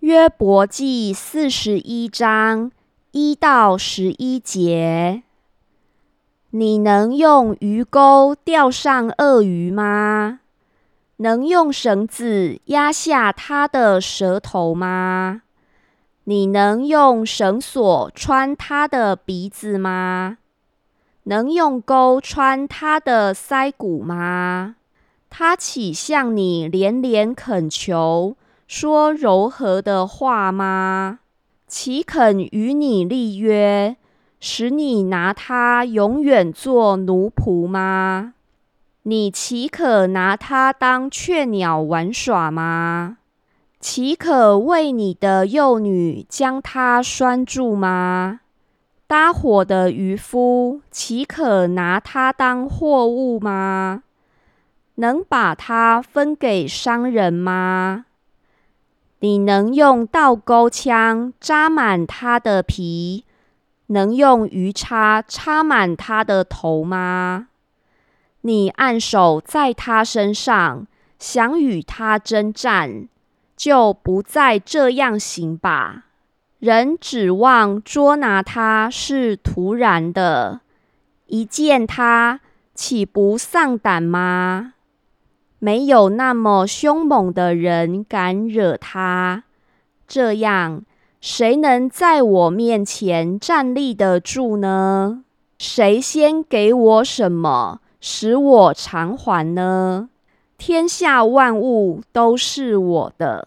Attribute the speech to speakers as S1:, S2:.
S1: 约伯记四十一章一到十一节：你能用鱼钩钓上鳄鱼吗？能用绳子压下它的舌头吗？你能用绳索穿它的鼻子吗？能用钩穿它的腮骨吗？他岂向你连连恳求，说柔和的话吗？岂肯与你立约，使你拿他永远做奴仆吗？你岂可拿他当雀鸟玩耍吗？岂可为你的幼女将他拴住吗？搭伙的渔夫岂可拿他当货物吗？能把它分给商人吗？你能用倒钩枪扎满他的皮，能用鱼叉插满他的头吗？你按手在他身上，想与他征战，就不再这样行吧。人指望捉拿他是突然的，一见他，岂不丧胆吗？没有那么凶猛的人敢惹他，这样谁能在我面前站立得住呢？谁先给我什么，使我偿还呢？天下万物都是我的。